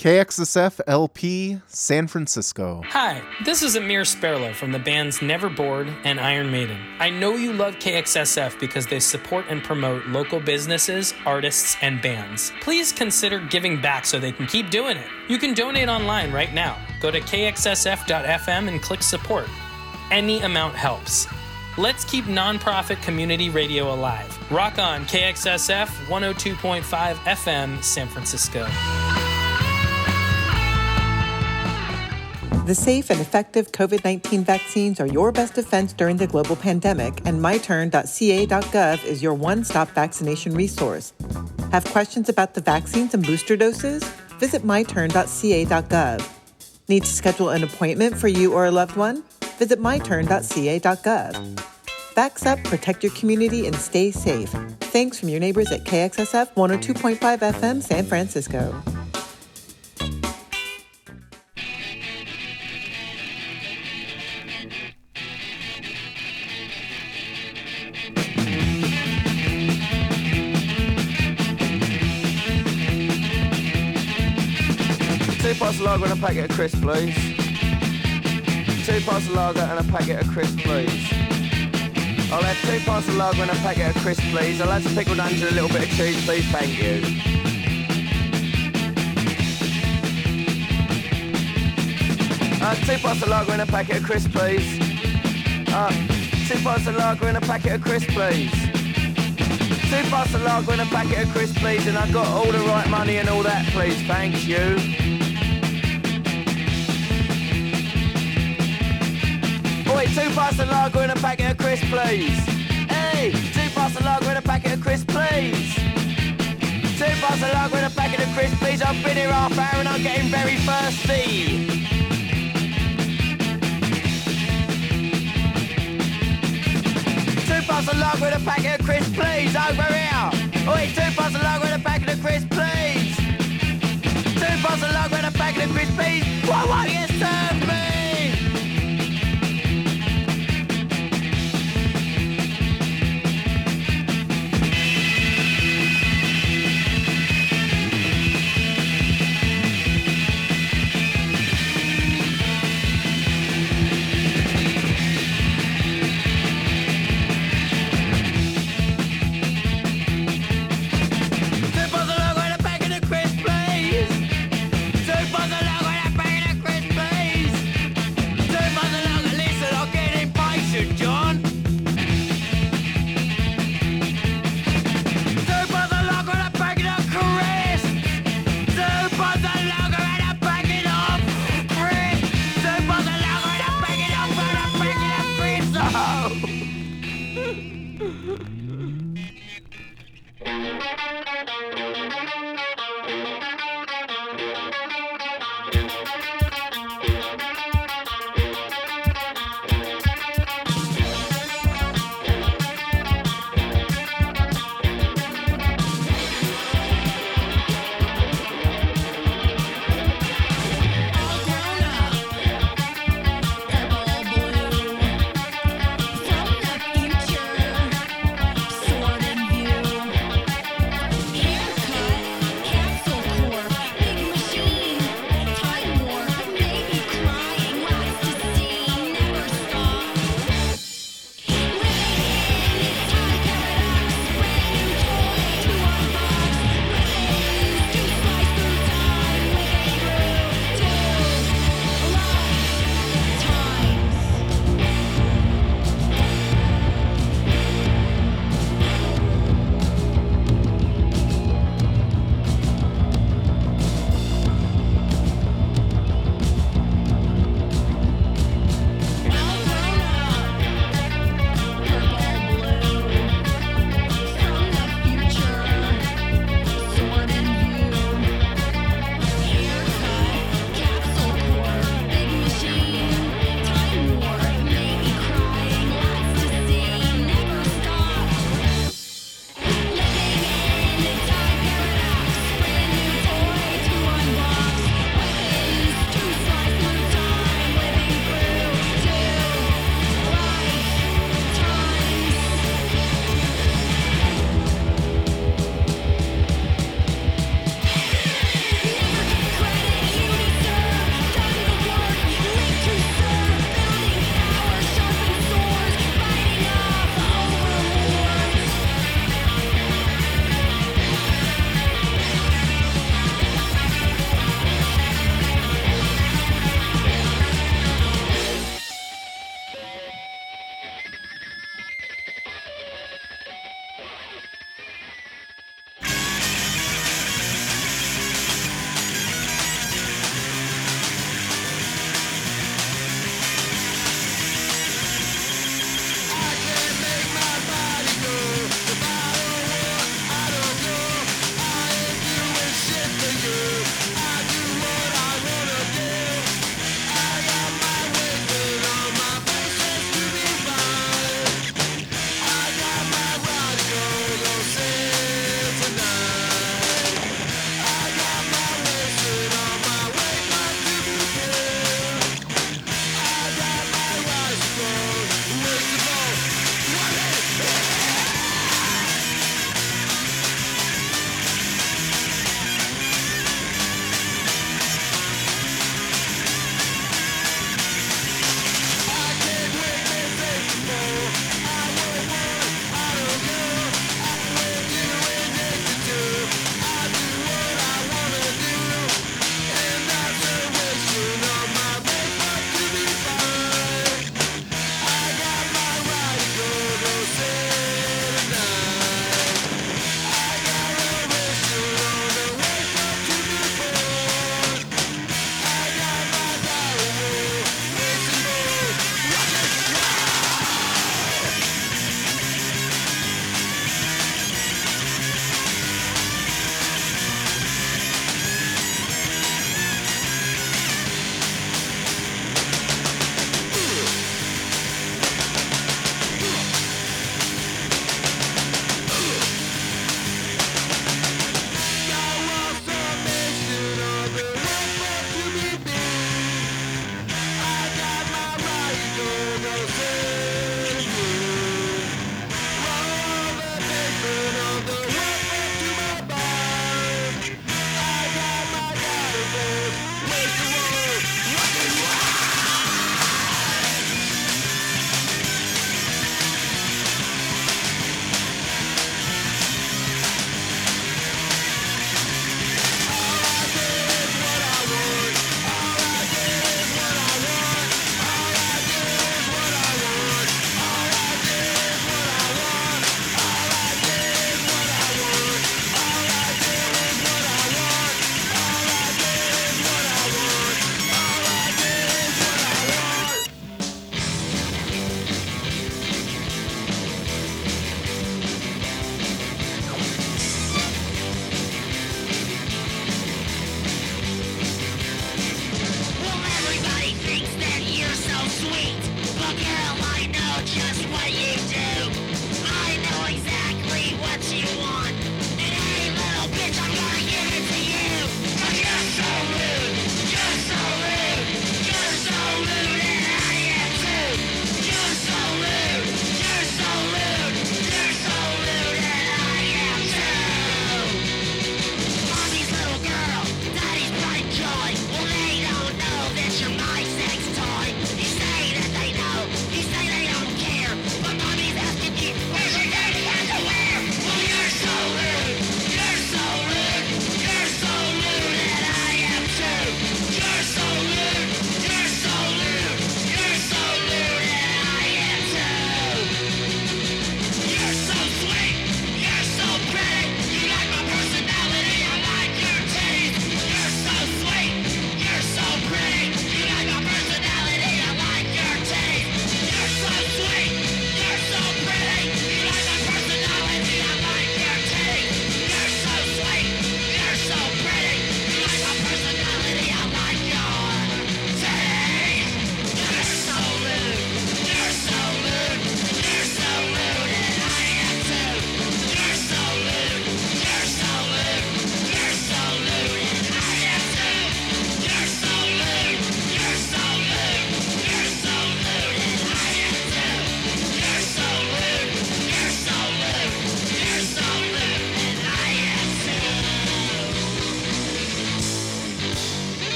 KXSF LP San Francisco. Hi, this is Amir Sperlo from the bands Neverboard and Iron Maiden. I know you love KXSF because they support and promote local businesses, artists, and bands. Please consider giving back so they can keep doing it. You can donate online right now. Go to kxsf.fm and click support. Any amount helps. Let's keep nonprofit community radio alive. Rock on KXSF 102.5 FM San Francisco. The safe and effective COVID 19 vaccines are your best defense during the global pandemic, and myturn.ca.gov is your one stop vaccination resource. Have questions about the vaccines and booster doses? Visit myturn.ca.gov. Need to schedule an appointment for you or a loved one? Visit myturn.ca.gov. Vax up, protect your community, and stay safe. Thanks from your neighbors at KXSF 102.5 FM San Francisco. Of lager and a packet of crisps, please. Two pints of lager and a packet of crisps, please. I'll have two pints of lager and a packet of crisps, please. I'll have some pickled onions and a little bit of cheese, please. Thank you. Uh, two pints of lager and a packet of crisps, please. Uh, two pints of lager and a packet of crisps, please. Two pints of lager and a packet of crisps, please. And I've got all the right money and all that, please. Thank you. Oi, two pints of lager and a packet of crisps, please. Hey, two pints of lager and a packet of crisps, please. Two pints of lager and a packet of crisps, please. I've been here half hour and I'm getting very thirsty. Two pints of lager and a packet of crisps, please. Over here. Oi, two pints of lager and a packet of crisps, please. Two pints of lager and a packet of crisps, please. Why won't you serve me?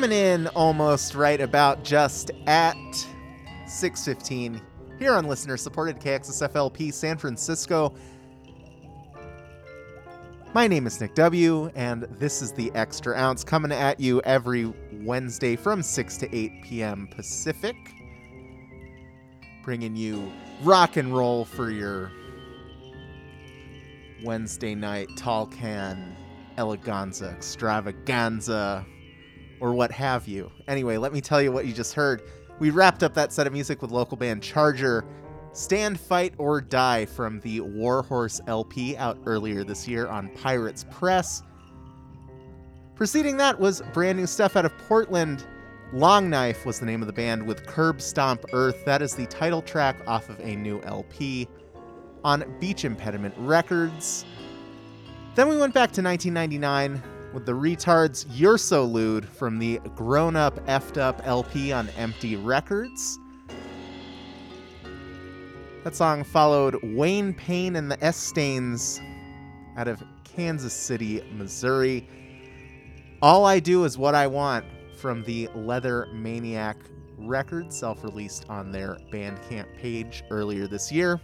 Coming in almost right about just at 6:15 here on listener supported KXSFLP San Francisco. My name is Nick W, and this is the Extra Ounce coming at you every Wednesday from 6 to 8 p.m. Pacific. Bringing you rock and roll for your Wednesday night tall can eleganza extravaganza or what have you. Anyway, let me tell you what you just heard. We wrapped up that set of music with local band Charger, Stand, Fight, or Die from the Warhorse LP out earlier this year on Pirates Press. Preceding that was brand new stuff out of Portland. Long Knife was the name of the band with Curb Stomp Earth. That is the title track off of a new LP on Beach Impediment Records. Then we went back to 1999 with the retards You're So Lewd from the Grown Up Effed Up LP on Empty Records. That song followed Wayne Payne and the S Stains out of Kansas City, Missouri. All I Do Is What I Want from the Leather Maniac record, self released on their Bandcamp page earlier this year.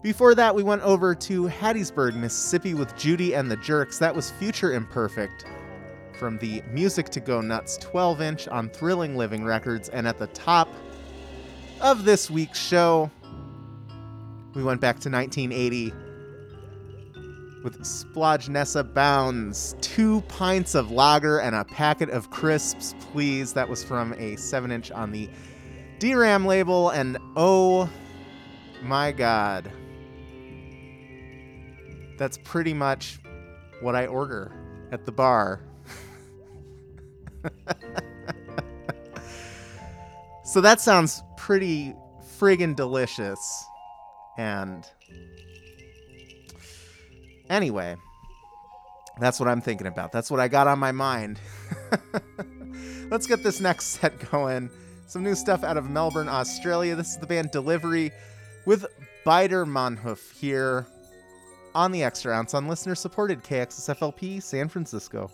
Before that, we went over to Hattiesburg, Mississippi with Judy and the Jerks. That was Future Imperfect from the Music to Go Nuts 12 inch on Thrilling Living Records. And at the top of this week's show, we went back to 1980 with Splodgenessabounds, two pints of lager and a packet of crisps, please. That was from a 7 inch on the Deram label. And oh my god that's pretty much what I order at the bar. so that sounds pretty friggin' delicious. And anyway, that's what I'm thinking about. That's what I got on my mind. Let's get this next set going. Some new stuff out of Melbourne, Australia. This is the band Delivery with Biedermannhof here on the Extra Ounce on listener supported KXSFLP San Francisco.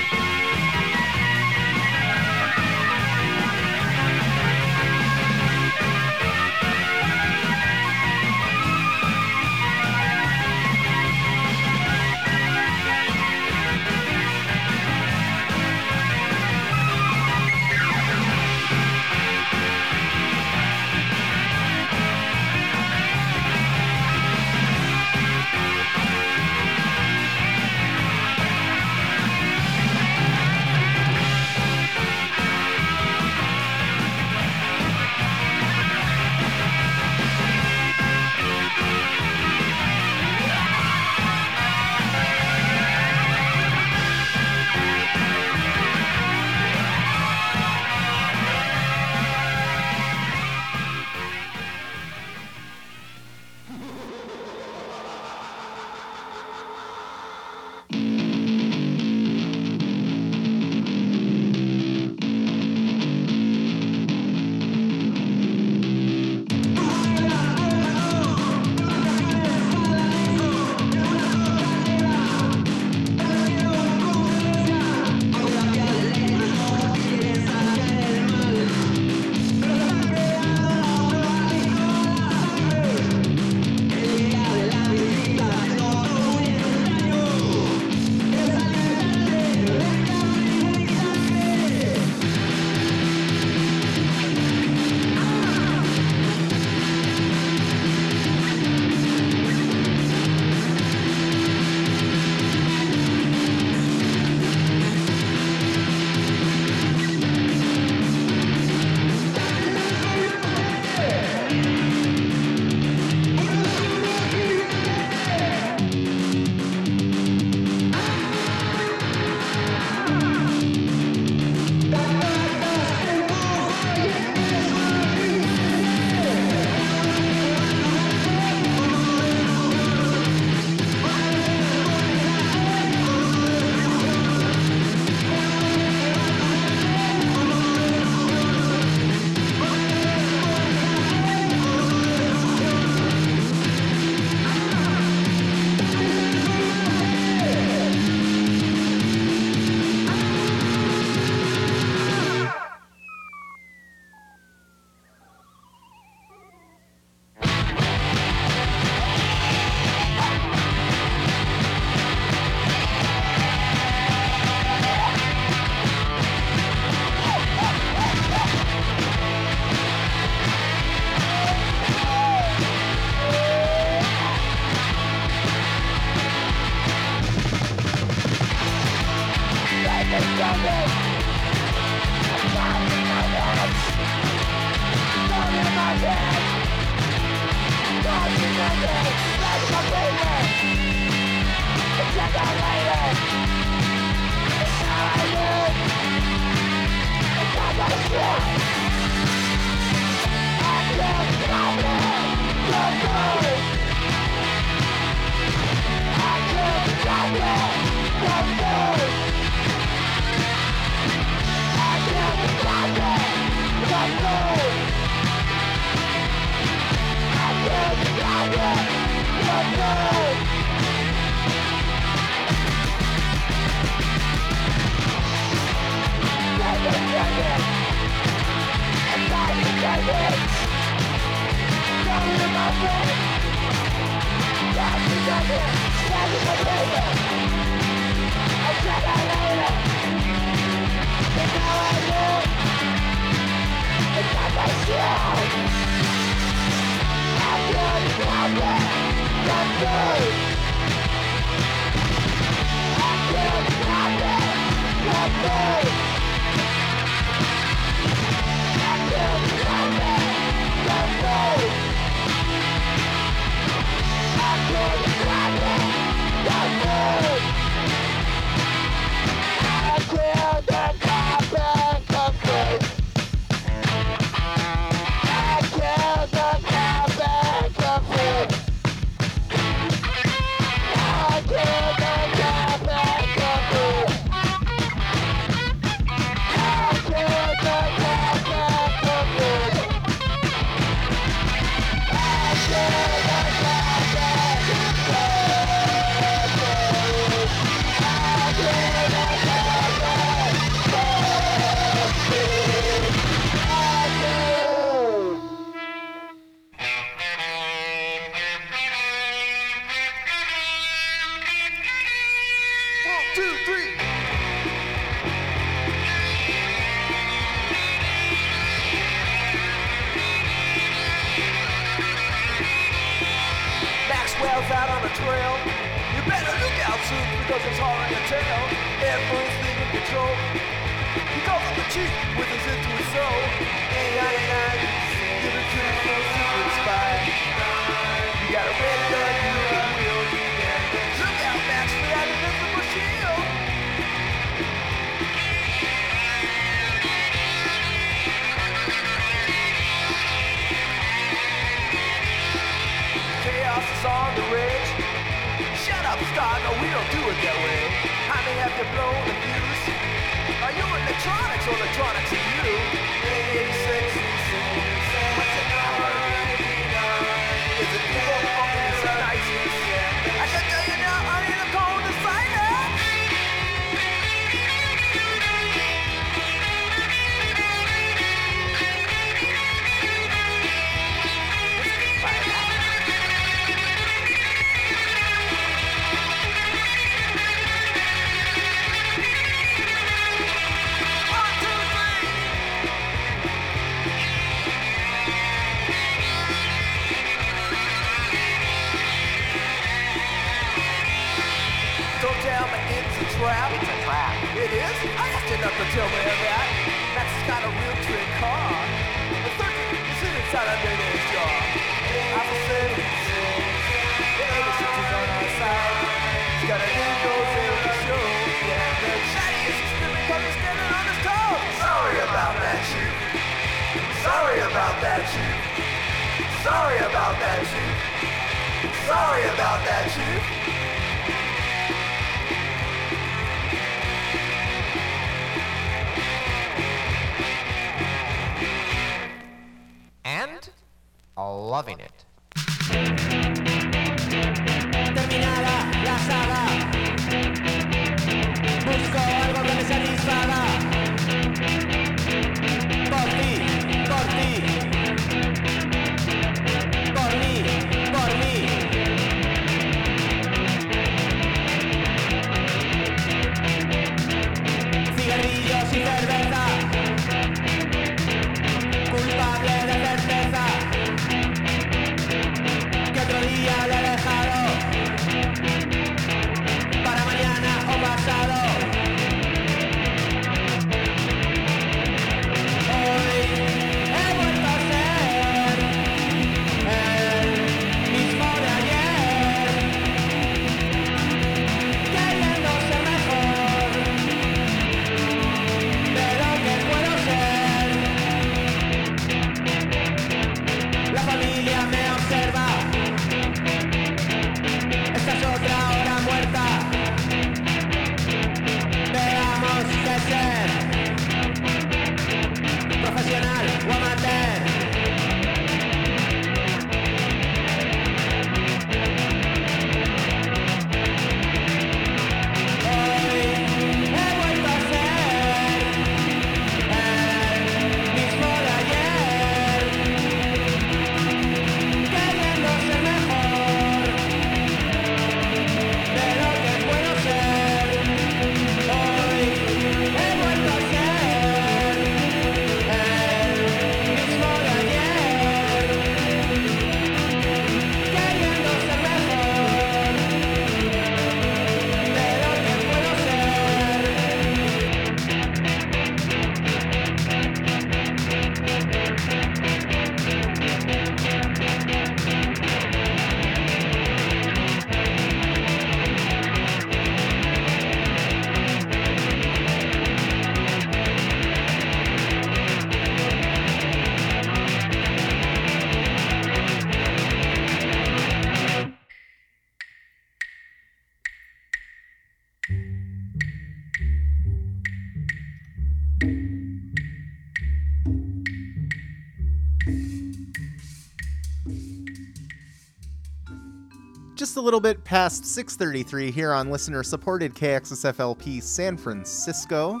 Little bit past 6:33 here on listener-supported KXSFLP San Francisco.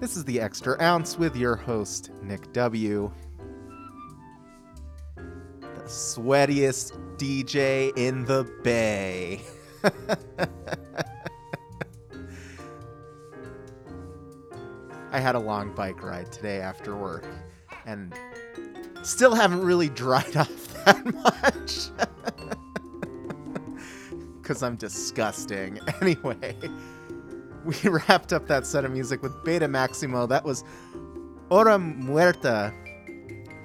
This is the Extra Ounce with your host Nick W. The sweatiest DJ in the Bay. I had a long bike ride today after work and still haven't really dried off that much. Because I'm disgusting. Anyway, we wrapped up that set of music with Beta Maximo. That was Hora Muerta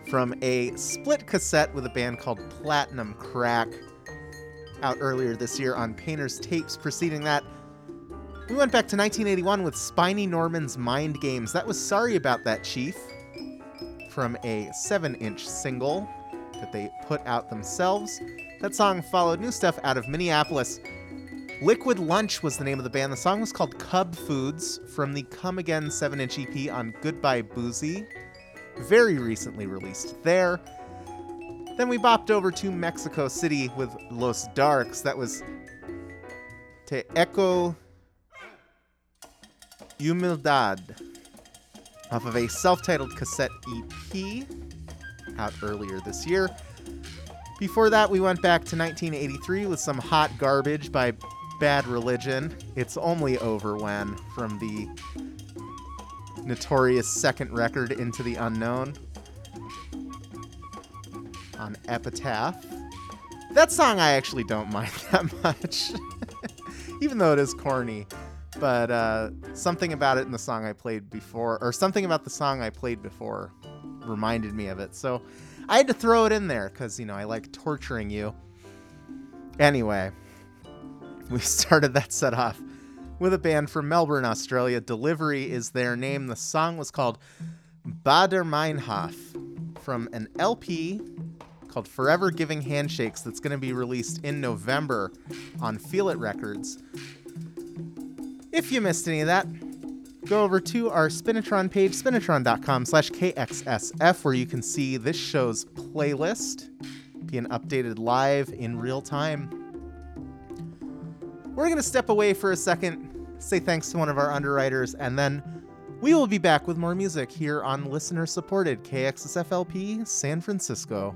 from a split cassette with a band called Platinum Crack out earlier this year on Painter's Tapes. Preceding that, we went back to 1981 with Spiny Norman's Mind Games. That was Sorry About That, Chief, from a 7 inch single that they put out themselves. That song followed new stuff out of Minneapolis. Liquid Lunch was the name of the band. The song was called Cub Foods from the Come Again 7 inch EP on Goodbye Boozy, very recently released there. Then we bopped over to Mexico City with Los Darks. That was Te Echo Humildad off of a self titled cassette EP out earlier this year. Before that, we went back to 1983 with some hot garbage by Bad Religion. It's only over when from the notorious second record Into the Unknown on Epitaph. That song I actually don't mind that much, even though it is corny. But uh, something about it in the song I played before, or something about the song I played before, reminded me of it. So I had to throw it in there because, you know, I like torturing you. Anyway, we started that set off with a band from Melbourne, Australia. Delivery is their name. The song was called Baader Meinhof from an LP called Forever Giving Handshakes that's going to be released in November on Feel It Records. If you missed any of that, go over to our Spinitron page, spinitron.com slash KXSF, where you can see this show's playlist being updated live in real time. We're going to step away for a second, say thanks to one of our underwriters, and then we will be back with more music here on listener supported KXSFLP San Francisco.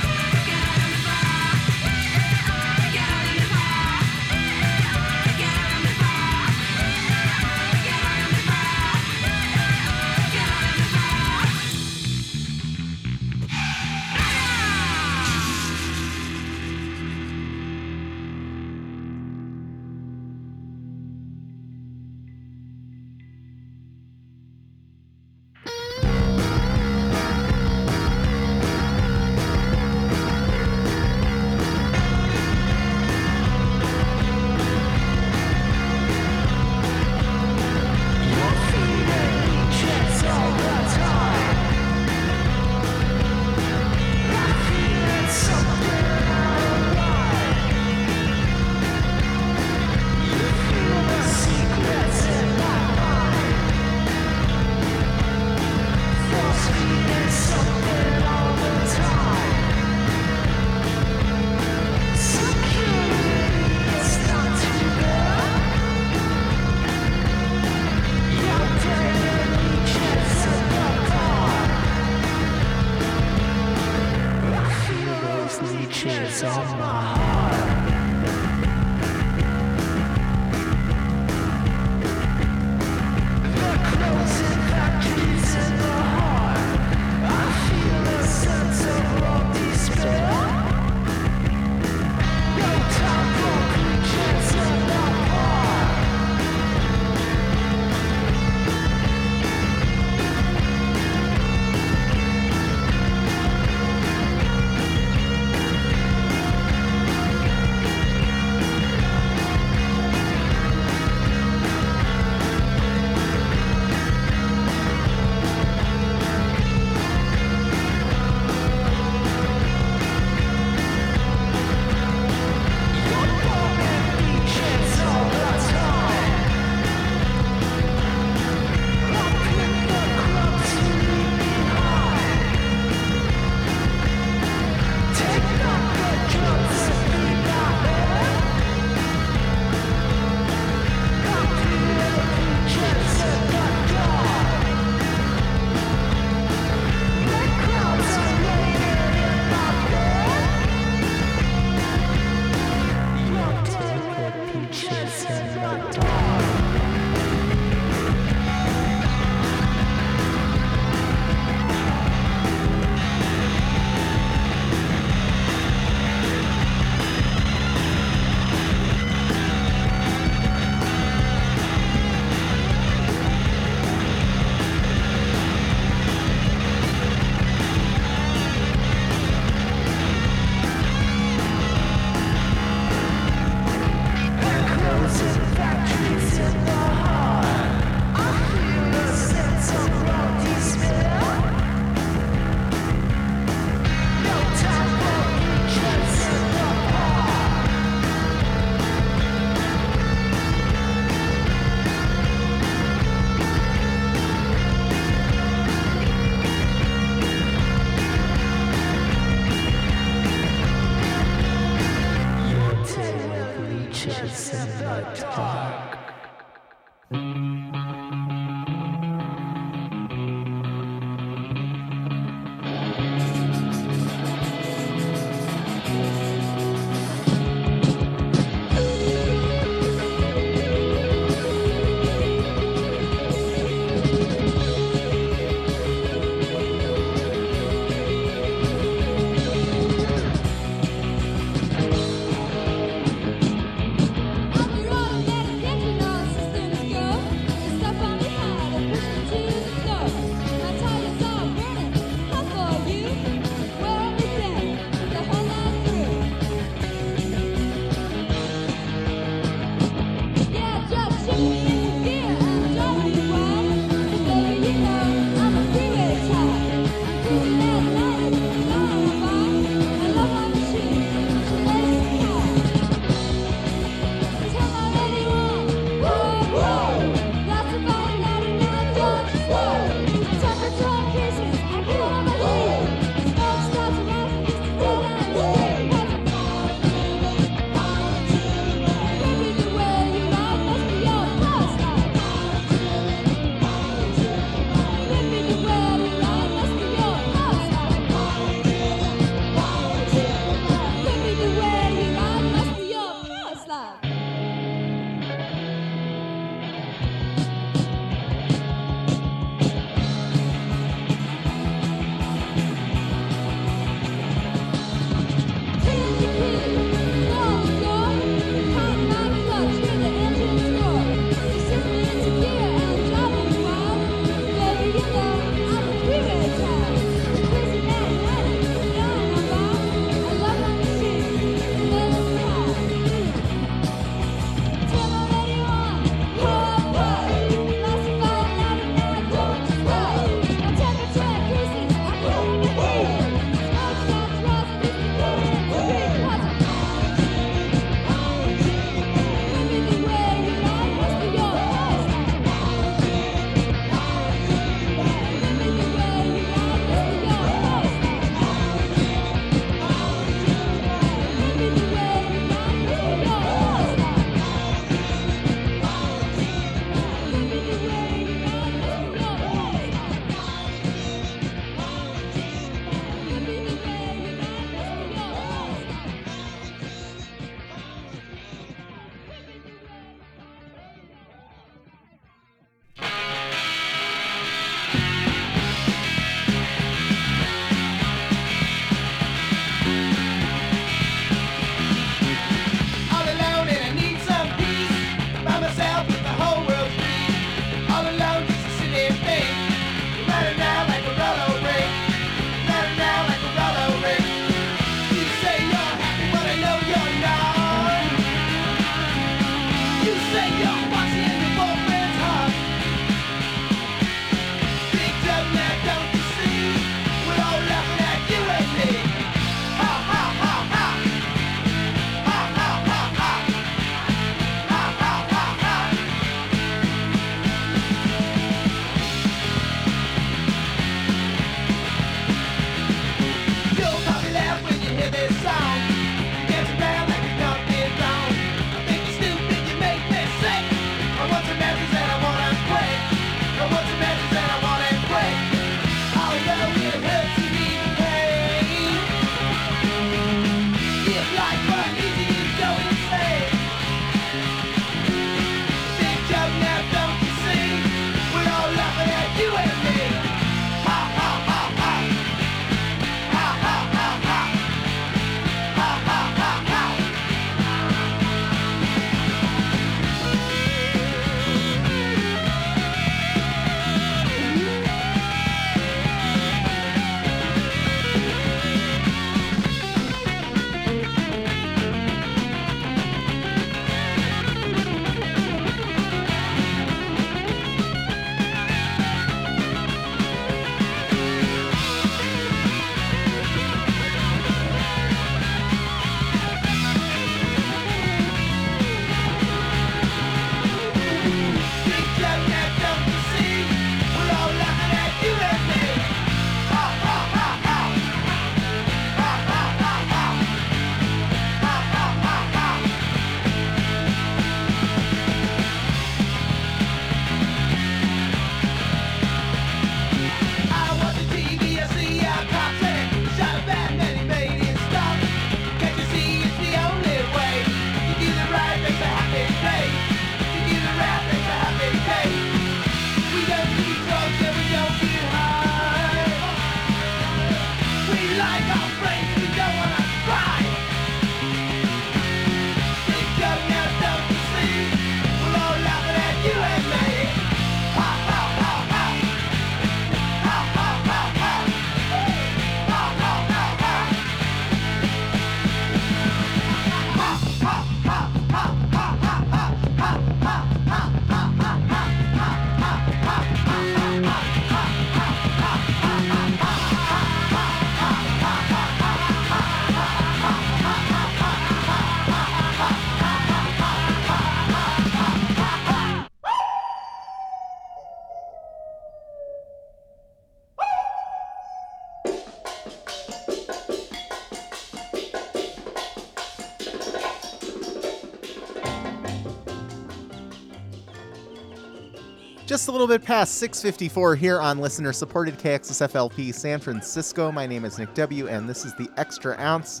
A little bit past 654 here on listener supported KXSFLP San Francisco. My name is Nick W., and this is the Extra Ounce.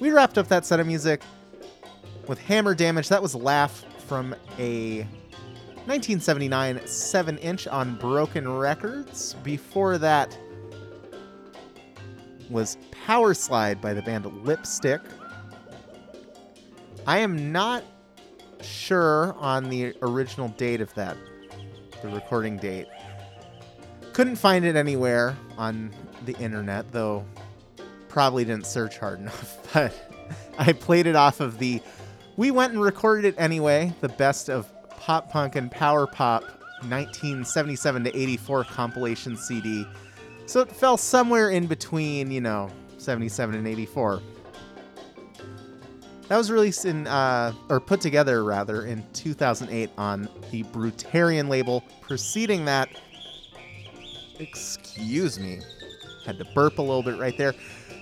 We wrapped up that set of music with Hammer Damage. That was Laugh from a 1979 7 inch on Broken Records. Before that was Power Slide by the band Lipstick. I am not sure on the original date of that, the recording date. Couldn't find it anywhere on the internet, though probably didn't search hard enough. But I played it off of the We Went and Recorded It Anyway, the best of pop punk and power pop 1977 to 84 compilation CD. So it fell somewhere in between, you know, 77 and 84. That was released in, uh, or put together rather, in 2008 on the Brutarian label. Preceding that, excuse me, had to burp a little bit right there.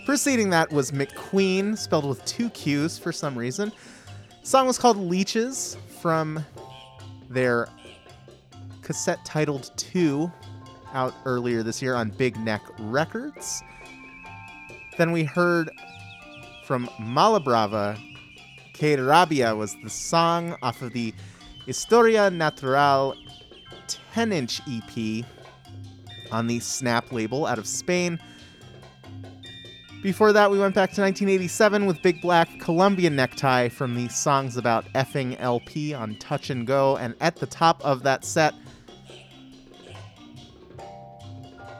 Preceding that was McQueen, spelled with two Q's for some reason. song was called Leeches from their cassette titled 2 out earlier this year on Big Neck Records. Then we heard from Malabrava, Que Rabia was the song off of the Historia Natural 10 inch EP on the Snap label out of Spain. Before that, we went back to 1987 with Big Black Colombian Necktie from the Songs About Effing LP on Touch and Go. And at the top of that set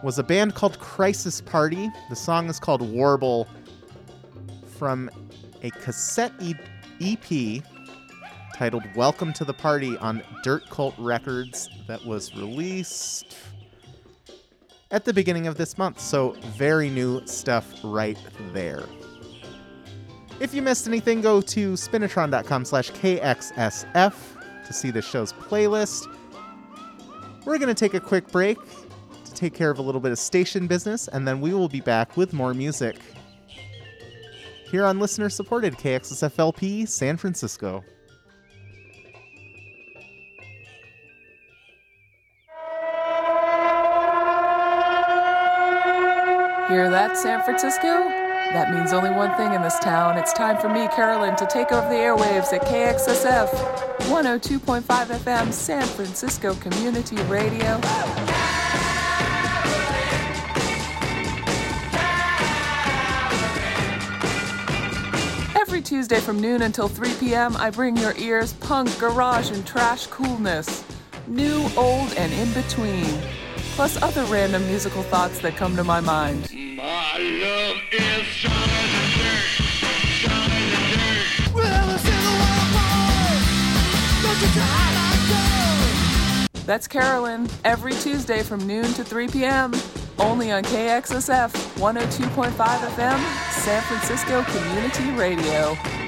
was a band called Crisis Party. The song is called Warble from a cassette EP titled Welcome to the Party on Dirt Cult Records that was released at the beginning of this month. So, very new stuff right there. If you missed anything, go to spinitron.com slash KXSF to see the show's playlist. We're going to take a quick break to take care of a little bit of station business, and then we will be back with more music here on listener supported KXSFLP San Francisco. Hear that, San Francisco? That means only one thing in this town. It's time for me, Carolyn, to take over the airwaves at KXSF 102.5 FM San Francisco Community Radio. Tuesday from noon until 3 p.m., I bring your ears punk, garage, and trash coolness. New, old, and in between. Plus other random musical thoughts that come to my mind. My love is stronger than dirt, stronger than dirt. Well, it's in the water, don't you try like That's Carolyn, every Tuesday from noon to 3 p.m. Only on KXSF 102.5 FM, San Francisco Community Radio.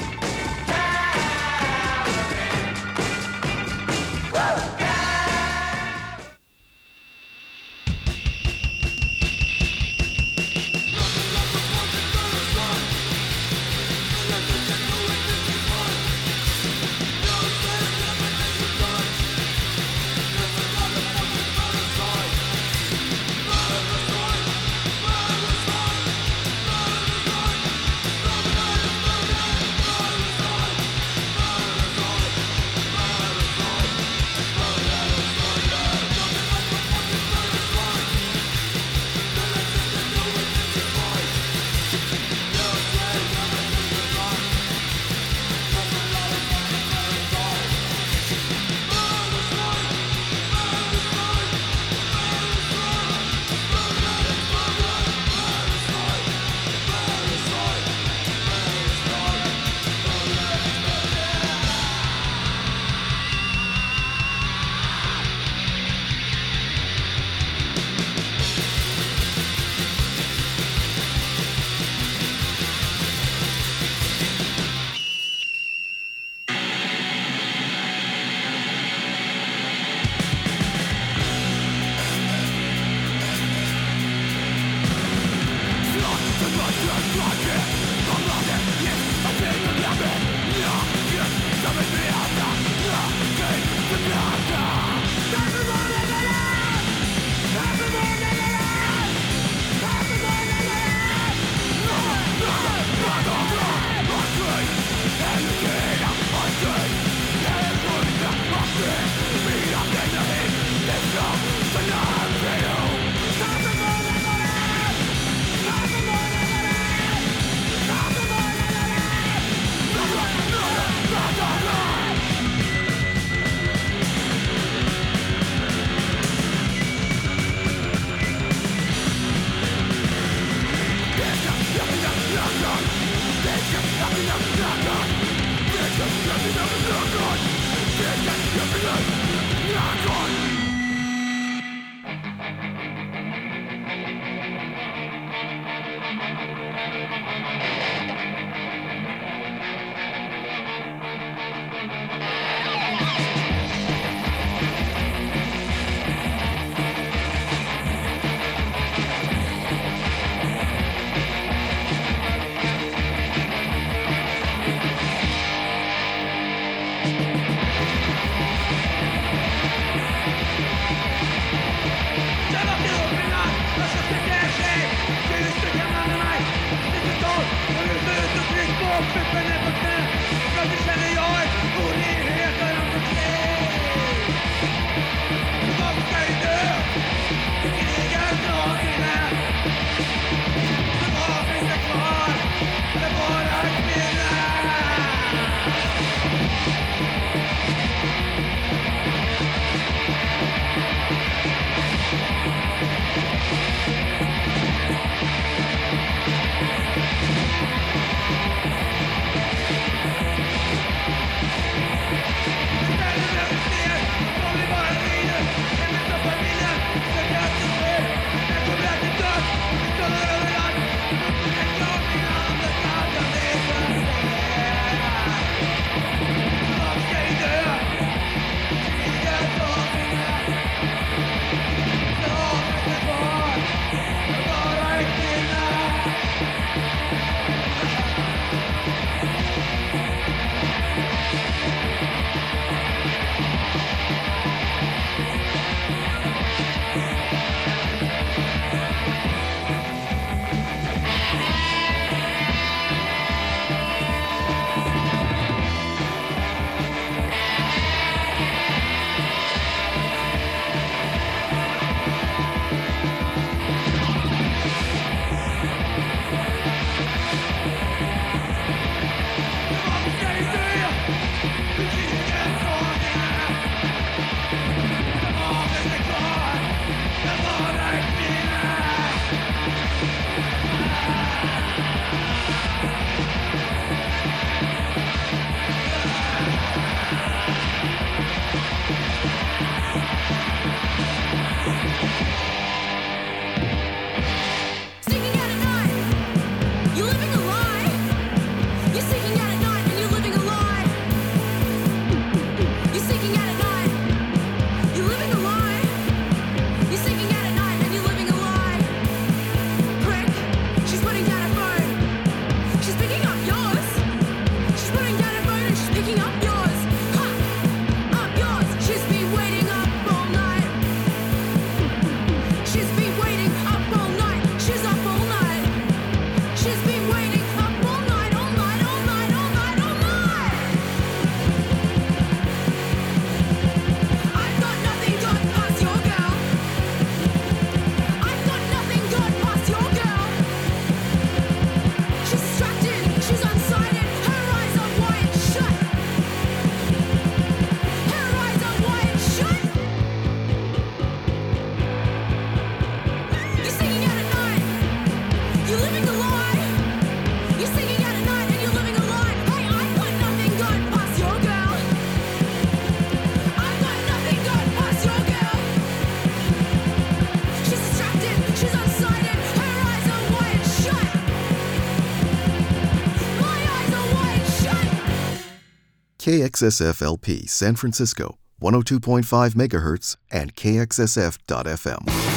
KXSFLP San Francisco, 102.5 MHz, and KXSF.FM.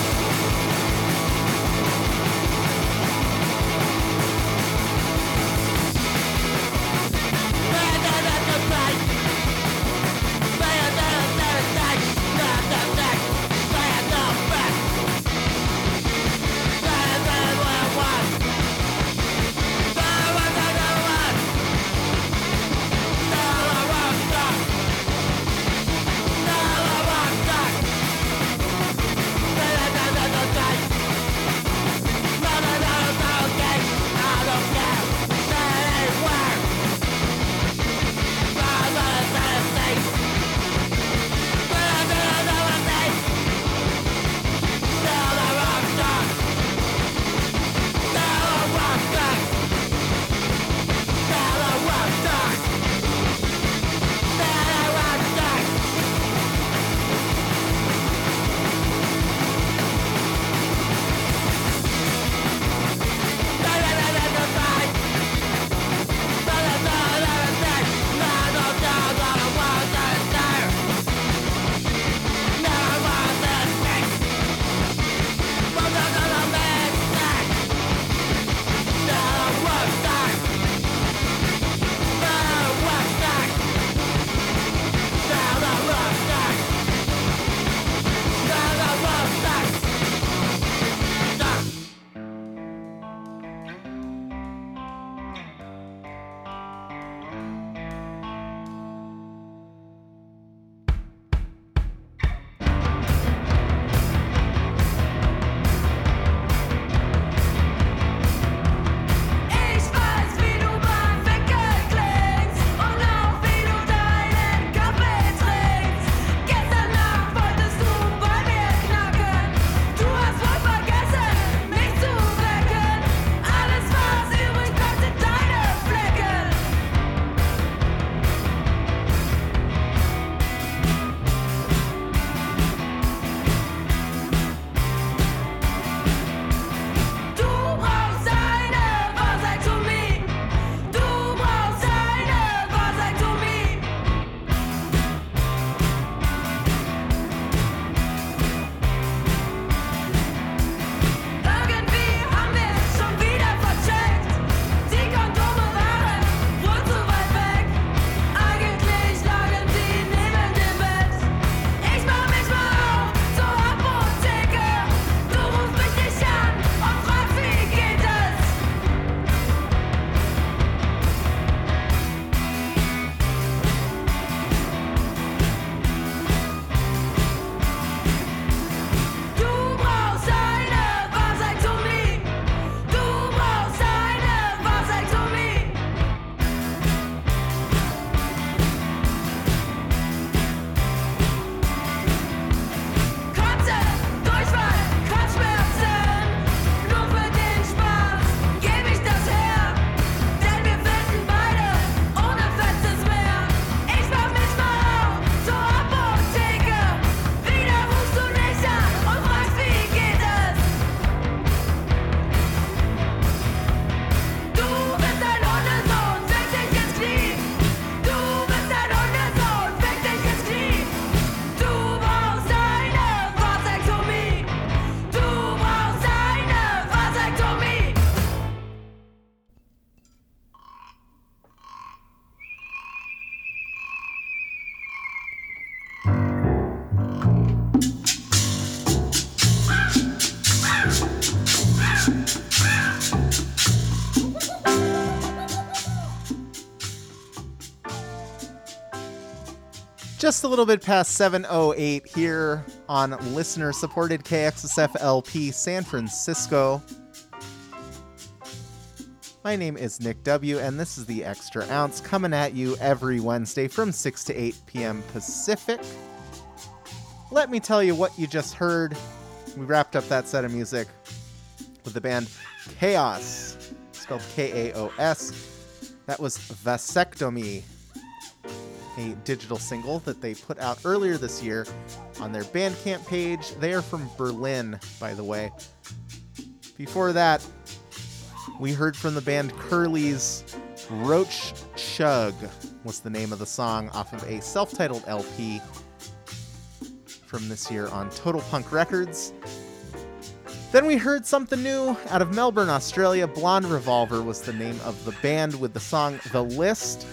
a little bit past 708 here on listener supported KXSF LP San Francisco. My name is Nick W., and this is the Extra Ounce coming at you every Wednesday from 6 to 8 p.m. Pacific. Let me tell you what you just heard. We wrapped up that set of music with the band Chaos, spelled K A O S. That was Vasectomy, a digital single that they put out earlier this year on their Bandcamp page. They are from Berlin, by the way. Before that, we heard from the band Curly's Roach Chug was the name of the song off of a self-titled LP from this year on Total Punk Records. Then we heard something new out of Melbourne, Australia. Blonde Revolver was the name of the band with the song The List.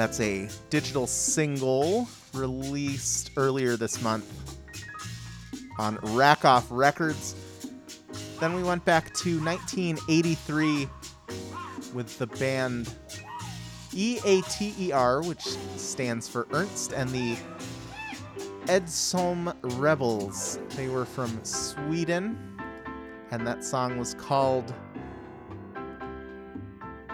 That's a digital single released earlier this month on Rack Off Records. Then we went back to 1983 with the band EATER, which stands for Ernst, and the Edsom Rebels. They were from Sweden, and that song was called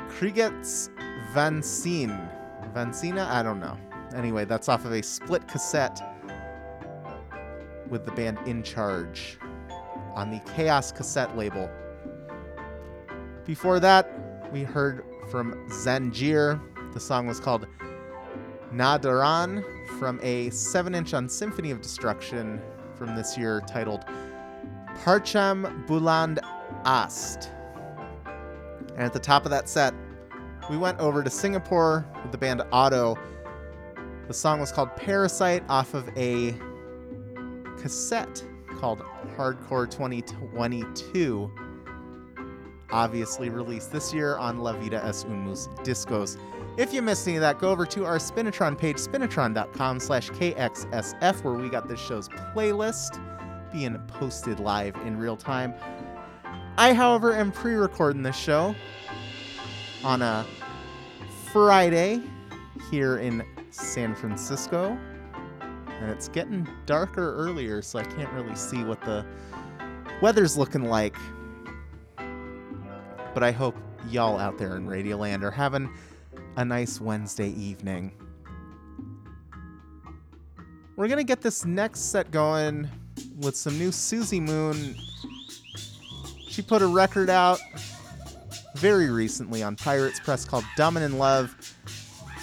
Krigets Vansin. Vansina? I don't know. Anyway, that's off of a split cassette with the band In Charge on the Chaos cassette label. Before that, we heard from Zanjir. The song was called Nadaran from a 7 inch on Symphony of Destruction from this year titled Parcham Buland Ast. And at the top of that set, we went over to Singapore with the band Otto. The song was called Parasite off of a cassette called Hardcore 2022, obviously released this year on La Vida es un Discos. If you missed any of that, go over to our Spinitron page, spinitron.com slash KXSF, where we got this show's playlist being posted live in real time. I, however, am pre-recording this show on a Friday here in San Francisco. And it's getting darker earlier, so I can't really see what the weather's looking like. But I hope y'all out there in Radioland are having a nice Wednesday evening. We're gonna get this next set going with some new Suzi Moon. She put a record out very recently on Pirates Press called Dumb and in Love.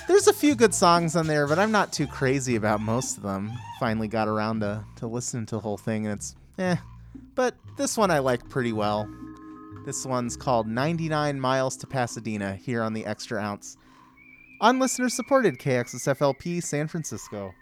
There's a few good songs on there, but I'm not too crazy about most of them. Finally got around to, to listening to the whole thing, and it's eh. But this one I like pretty well. This one's called 99 Miles to Pasadena here on the Extra Ounce. On listener supported KXSFLP San Francisco.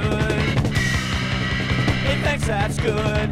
Good. He thinks that's good.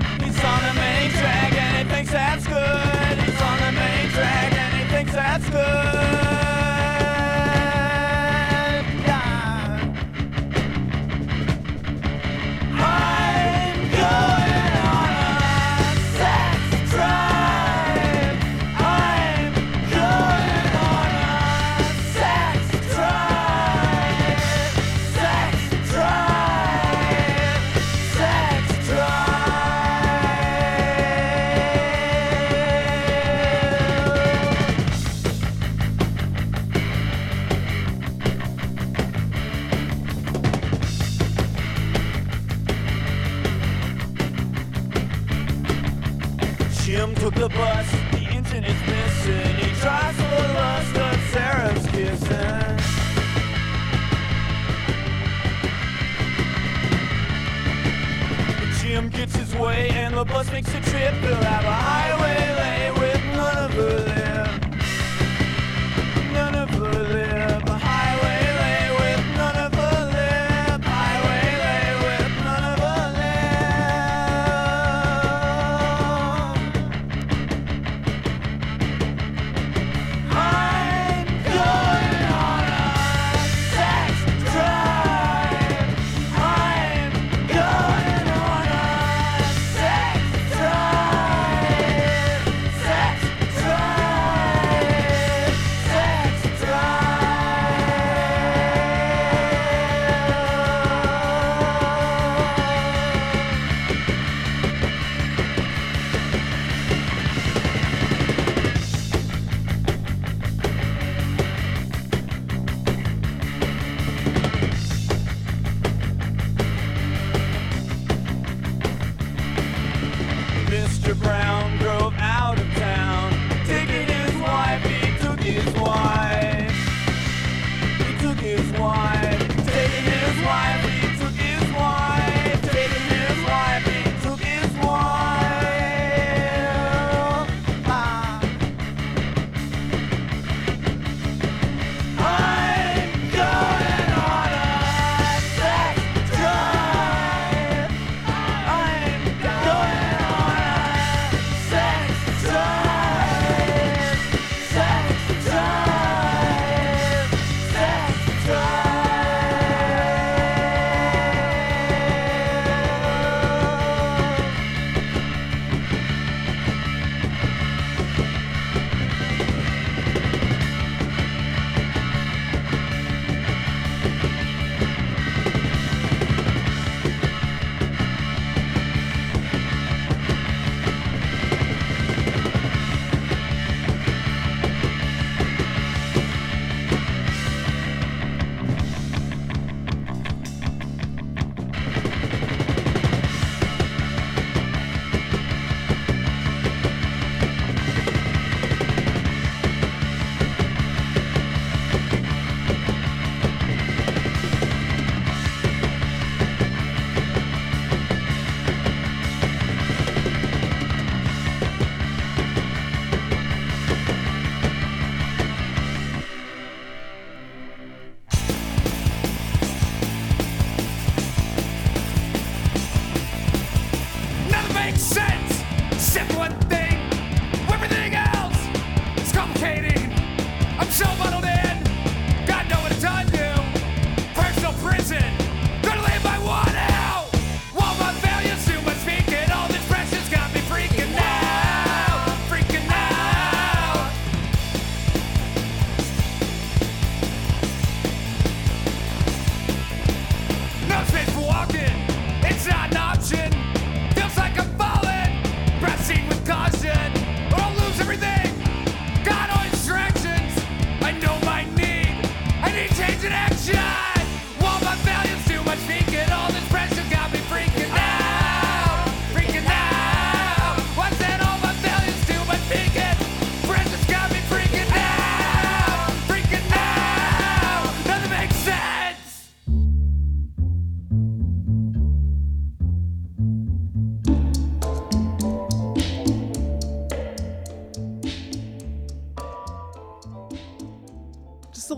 I know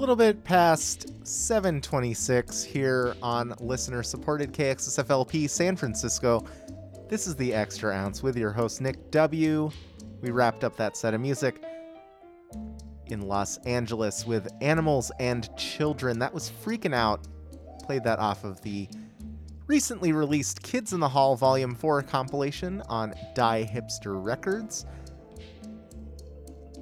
little bit past 726 here on listener supported KXSFLP San Francisco. This is the Extra Ounce with your host, Nick W. We wrapped up that set of music in Los Angeles with Animals and Children. That was freaking out. Played that off of the recently released Kids in the Hall Volume 4 compilation on Die Hipster Records.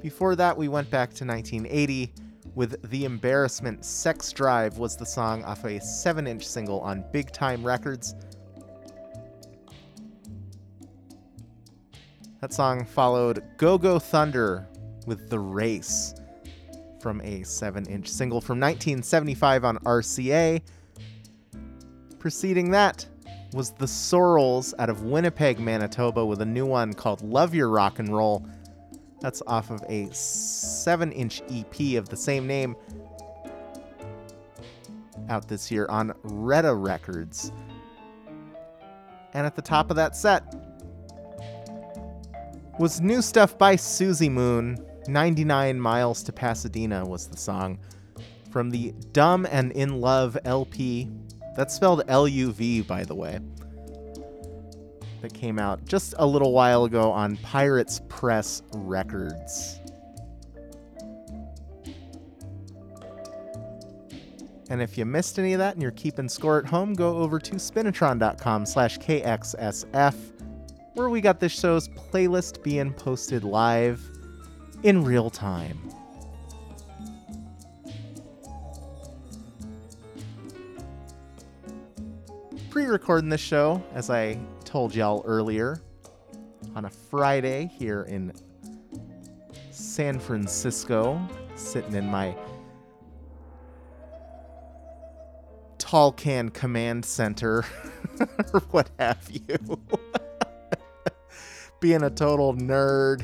Before that, we went back to 1980 with The Embarrassment Sex Drive was the song off a 7 inch single on Big Time Records. That song followed Go Go Thunder with The Race from a 7 inch single from 1975 on RCA. Preceding that was The Sorrels out of Winnipeg, Manitoba, with a new one called Love Your Rock and Roll. That's off of a 7 inch EP of the same name out this year on Retta Records. And at the top of that set was new stuff by Suzi Moon. 99 Miles to Pasadena was the song from the Dumb and In Love LP. That's spelled L U V, by the way. That came out just a little while ago on Pirates Press Records. And if you missed any of that and you're keeping score at home, go over to spinitron.com slash KXSF, where we got this show's playlist being posted live in real time. Pre recording this show, as I told y'all earlier, on a Friday here in San Francisco, sitting in my tall can command center or what have you. Being a total nerd,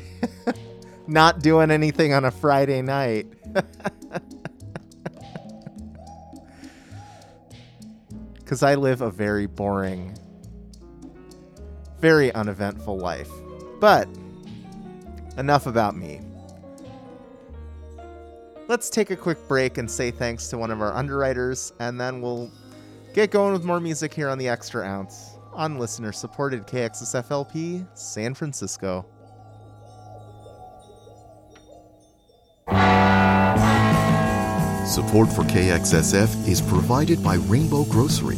not doing anything on a Friday night. Because I live a very boring, very uneventful life. But enough about me. Let's take a quick break and say thanks to one of our underwriters, and then we'll get going with more music here on the Extra Ounce on listener supported KXSFLP San Francisco. Support for KXSF is provided by Rainbow Grocery,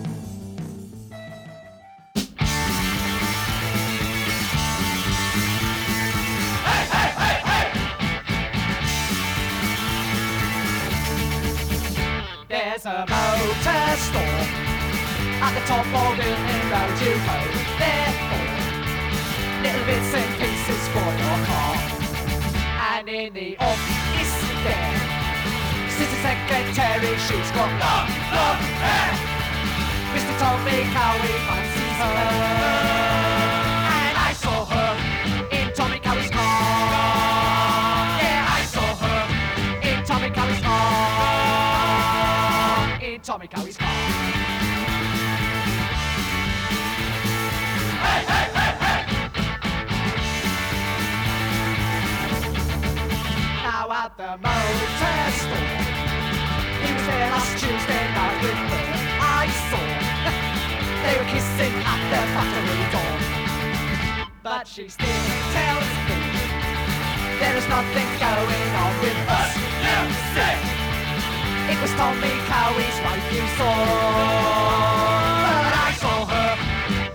There's a motor store at the top of the road you go. Therefore, little bits and pieces for your car. And in the office there, sits a secretary, she's got long, long hair. Mr. told me how he fancies her. me carries car. Hey, hey, hey, hey! Now at the motor store, he was there last Tuesday night with her. I saw they were kissing at the factory door, but she still tells me there is nothing going on with us. You say it was Tommy Kowey's wife you saw, but I saw her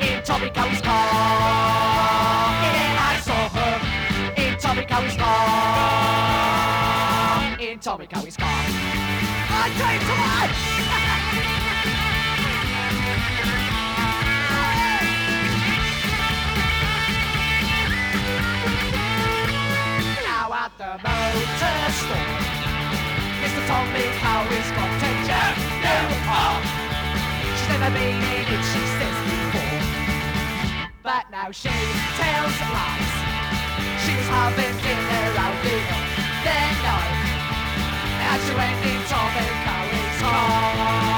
in Tommy Kowey's car. Yeah, I saw her in Tommy Kowey's car. In Tommy Kowey's car. I came to life. The motor store, Mr. Tommy Kowey's got to just you are. She's never been in it, she says before. But now she tells lies. She was having dinner out the other night. And she went in Tommy Kowey's car.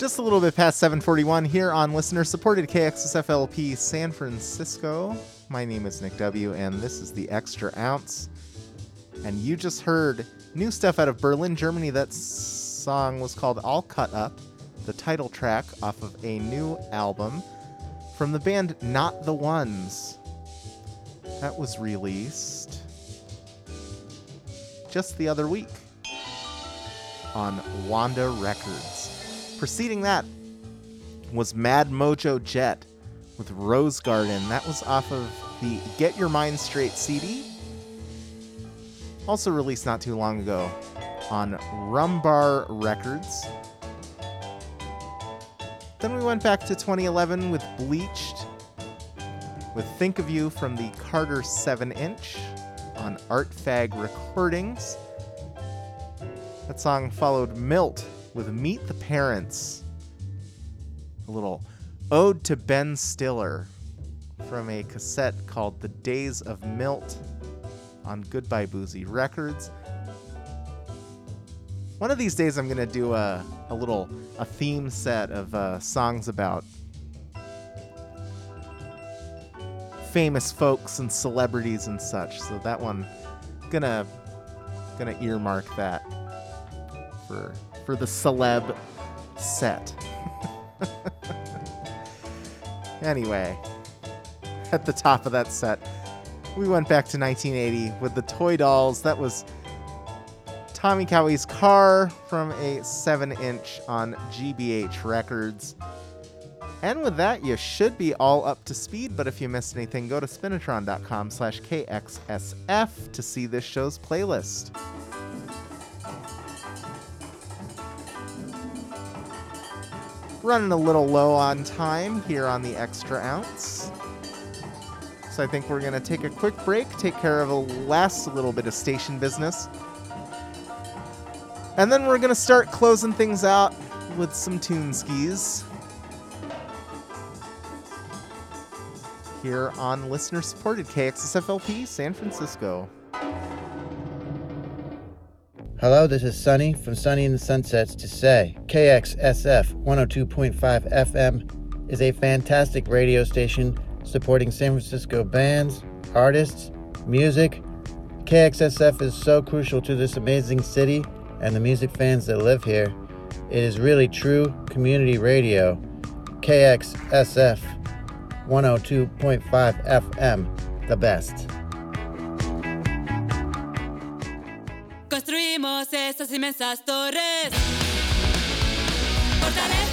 Just a little bit past 741 here on listener supported KXSFLP San Francisco. My name is Nick W., and this is the Extra Ounce. And you just heard new stuff out of Berlin, Germany. That song was called All Cut Up, the title track off of a new album from the band Not the Ones. That was released just the other week on Wanda Records. Preceding that was Mad Mojo Jet with Rose Garden. That was off of the Get Your Mind Straight CD. Also released not too long ago on Rumbar Records. Then we went back to 2011 with Bleached with Think of You from the Carter 7 inch on Art Fag Recordings. That song followed Milt with Meet the Parents. A little ode to Ben Stiller from a cassette called The Days of Milt on Goodbye Boozy Records. One of these days, I'm gonna do a, a little a theme set of uh, songs about famous folks and celebrities and such. So that one, gonna gonna earmark that for for the celeb set. anyway, at the top of that set, we went back to 1980 with the Toy Dolls. That was Tommy Kowey's Car from a 7 inch on GBH Records. And with that, you should be all up to speed, but if you missed anything, go to spinitron.com slash KXSF to see this show's playlist. Running a little low on time here on the Extra Ounce. So I think we're going to take a quick break, take care of a last little bit of station business. And then we're going to start closing things out with some tune skis. Here on listener supported KXSFLP San Francisco. Hello, this is Sunny from Sunny in the Sunsets to say KXSF 102.5 FM is a fantastic radio station supporting San Francisco bands, artists, music. KXSF is so crucial to this amazing city and the music fans that live here. It is really true community radio. KXSF 102.5 FM, the best. Esas inmensas torres. Fortalezas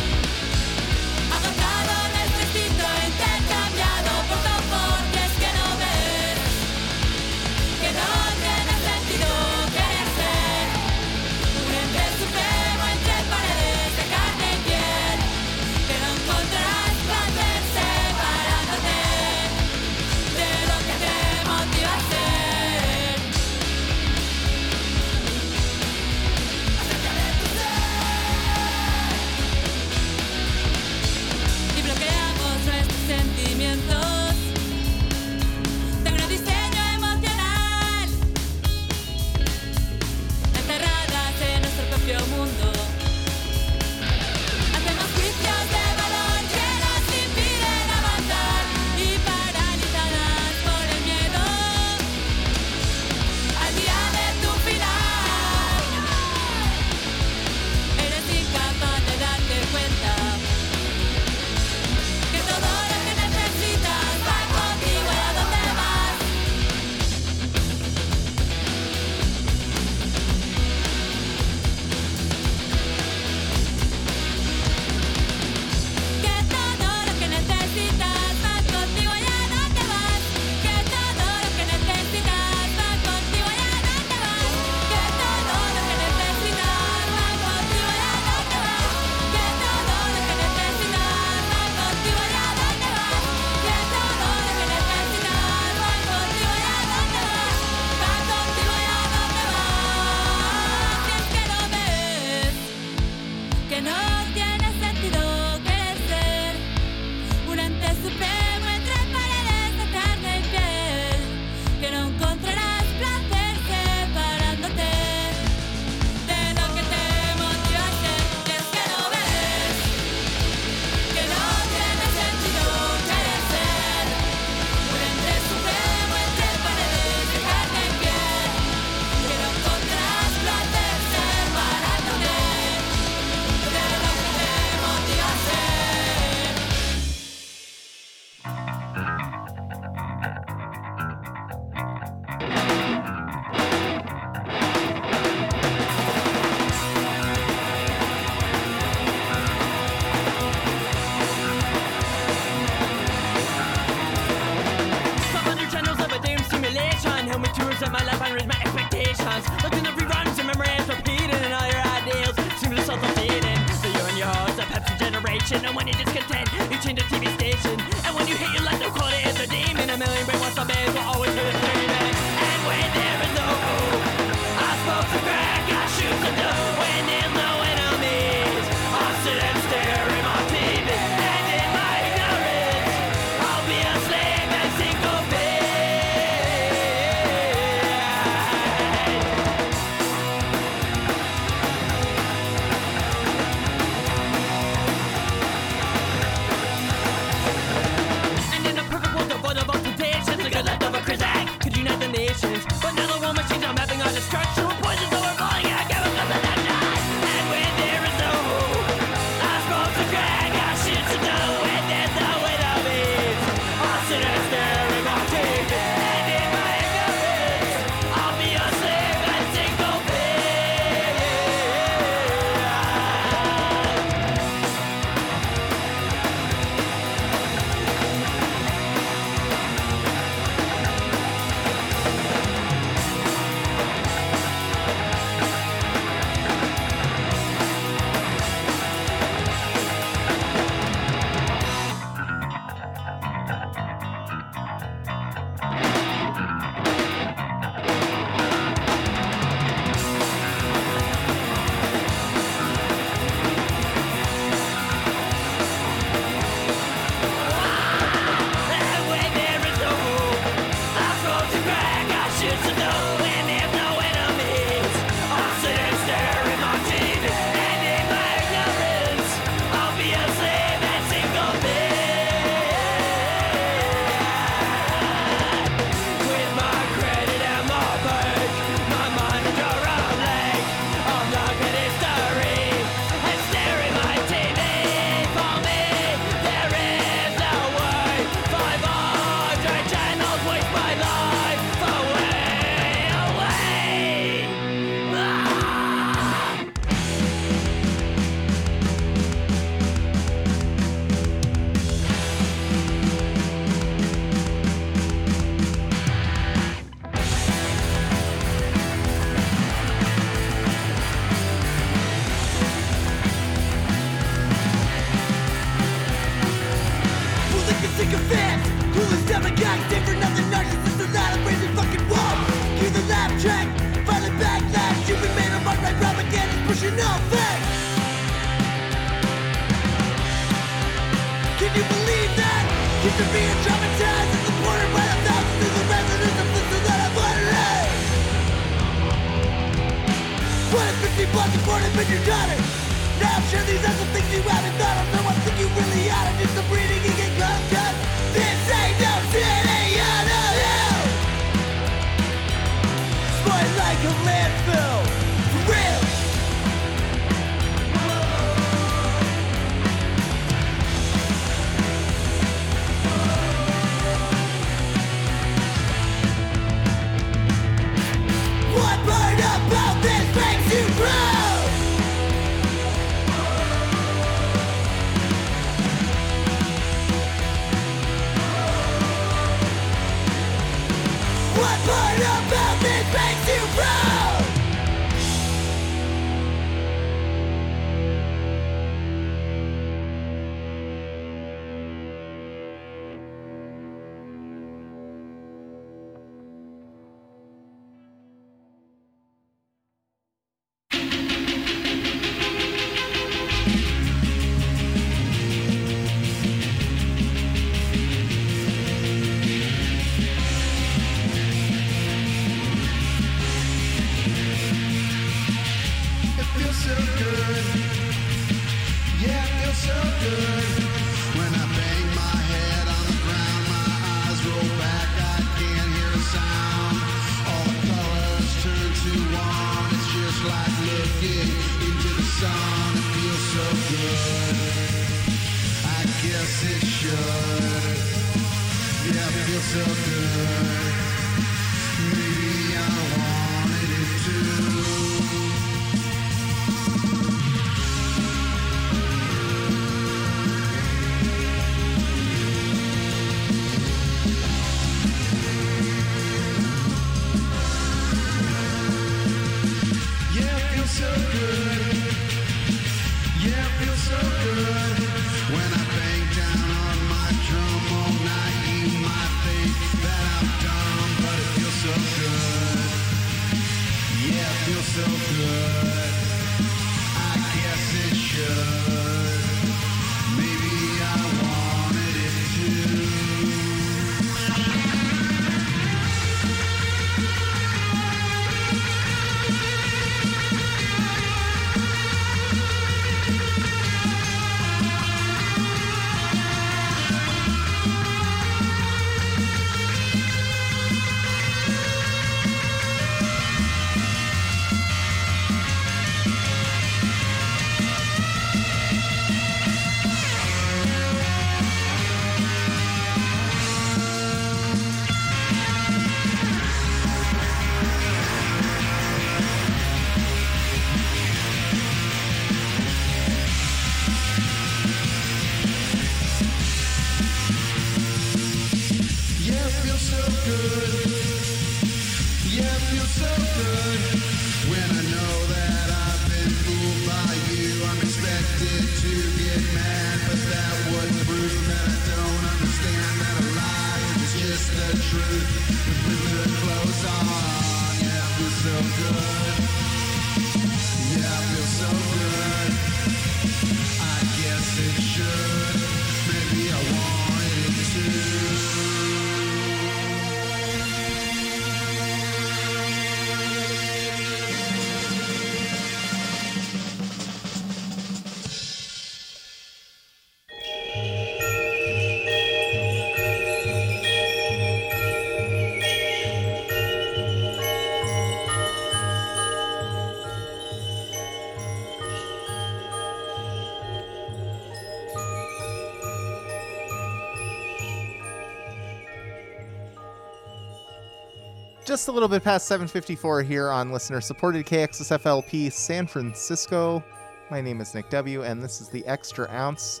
A little bit past 7:54 here on listener-supported KXSFLP San Francisco. My name is Nick W, and this is the Extra Ounce.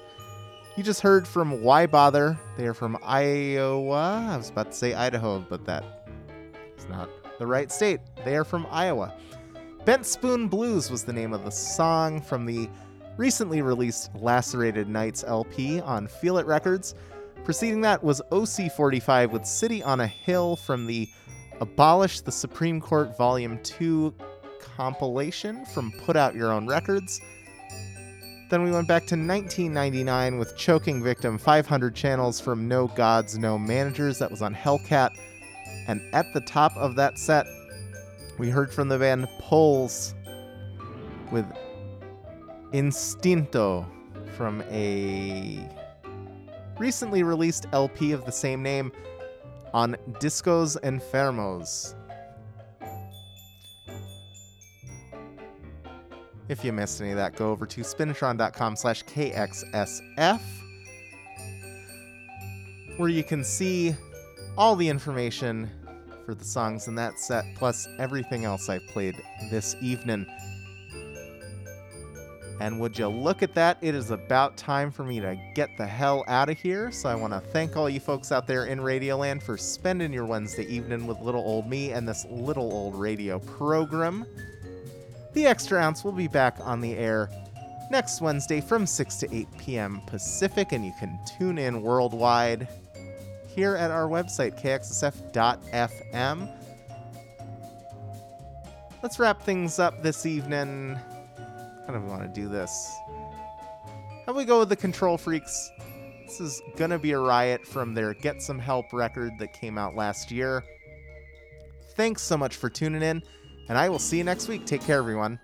You just heard from Why Bother. They are from Iowa. I was about to say Idaho, but that is not the right state. They are from Iowa. Bent Spoon Blues was the name of the song from the recently released Lacerated Nights LP on Feel It Records. Preceding that was OC45 with City on a Hill from the Abolish the Supreme Court Volume 2 compilation from Put Out Your Own Records. Then we went back to 1999 with Choking Victim 500 Channels from No Gods, No Managers. That was on Hellcat. And at the top of that set, we heard from the band Pulse with Instinto from a recently released LP of the same name on Discos Enfermos. If you missed any of that, go over to spinitron.com slash KXSF, where you can see all the information for the songs in that set, plus everything else I've played this evening. And would you look at that? It is about time for me to get the hell out of here. So I want to thank all you folks out there in Radioland for spending your Wednesday evening with little old me and this little old radio program. The Extra Ounce will be back on the air next Wednesday from 6 to 8 p.m. Pacific, and you can tune in worldwide here at our website, kxsf.fm. Let's wrap things up this evening. Do we want to do this? How we go with the Control Freaks? This is gonna be a riot from their Get Some Help record that came out last year. Thanks so much for tuning in, and I will see you next week. Take care, everyone.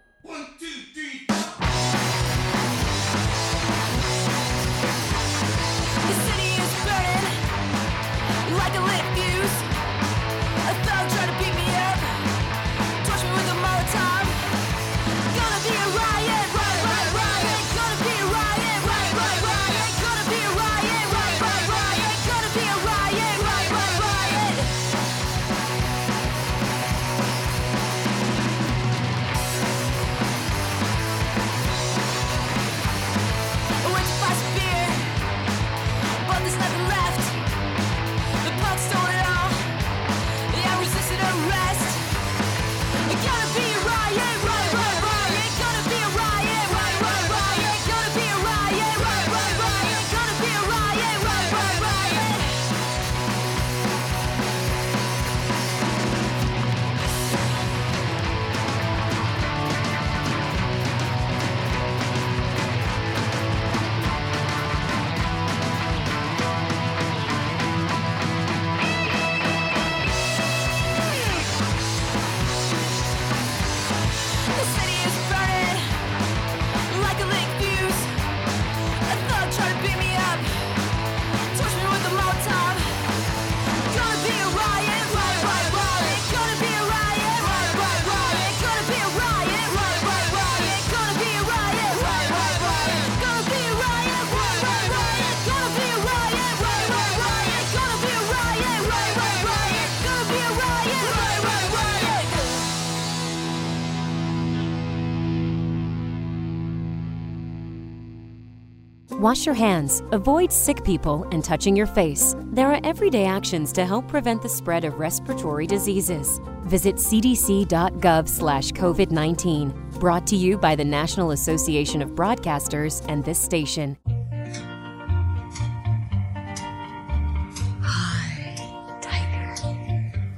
Wash your hands, avoid sick people, and touching your face. There are everyday actions to help prevent the spread of respiratory diseases. Visit cdc.gov slash COVID 19. Brought to you by the National Association of Broadcasters and this station.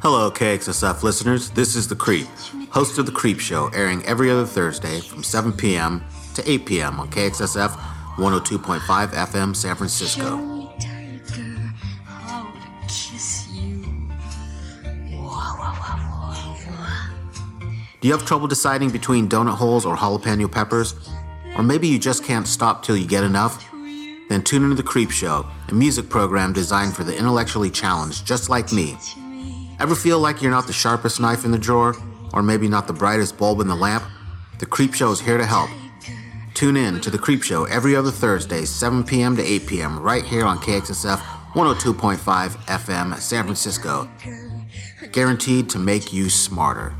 Hello, KXSF listeners. This is The Creep, host of The Creep Show, airing every other Thursday from 7 p.m. to 8 p.m. on KXSF 102.5 FM San Francisco. Do you have trouble deciding between donut holes or jalapeno peppers? Or maybe you just can't stop till you get enough? Then tune into The Creep Show, a music program designed for the intellectually challenged, just like me. Ever feel like you're not the sharpest knife in the drawer? Or maybe not the brightest bulb in the lamp? The Creep Show is here to help. Tune in to The Creep Show every other Thursday, 7 p.m. to 8 p.m., right here on KXSF 102.5 FM, San Francisco. Guaranteed to make you smarter.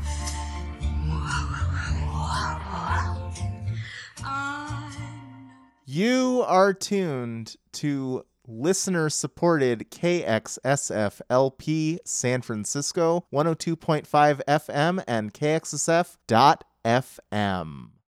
You are tuned to listener supported KXSF LP San Francisco 102.5 FM and KXSF.FM.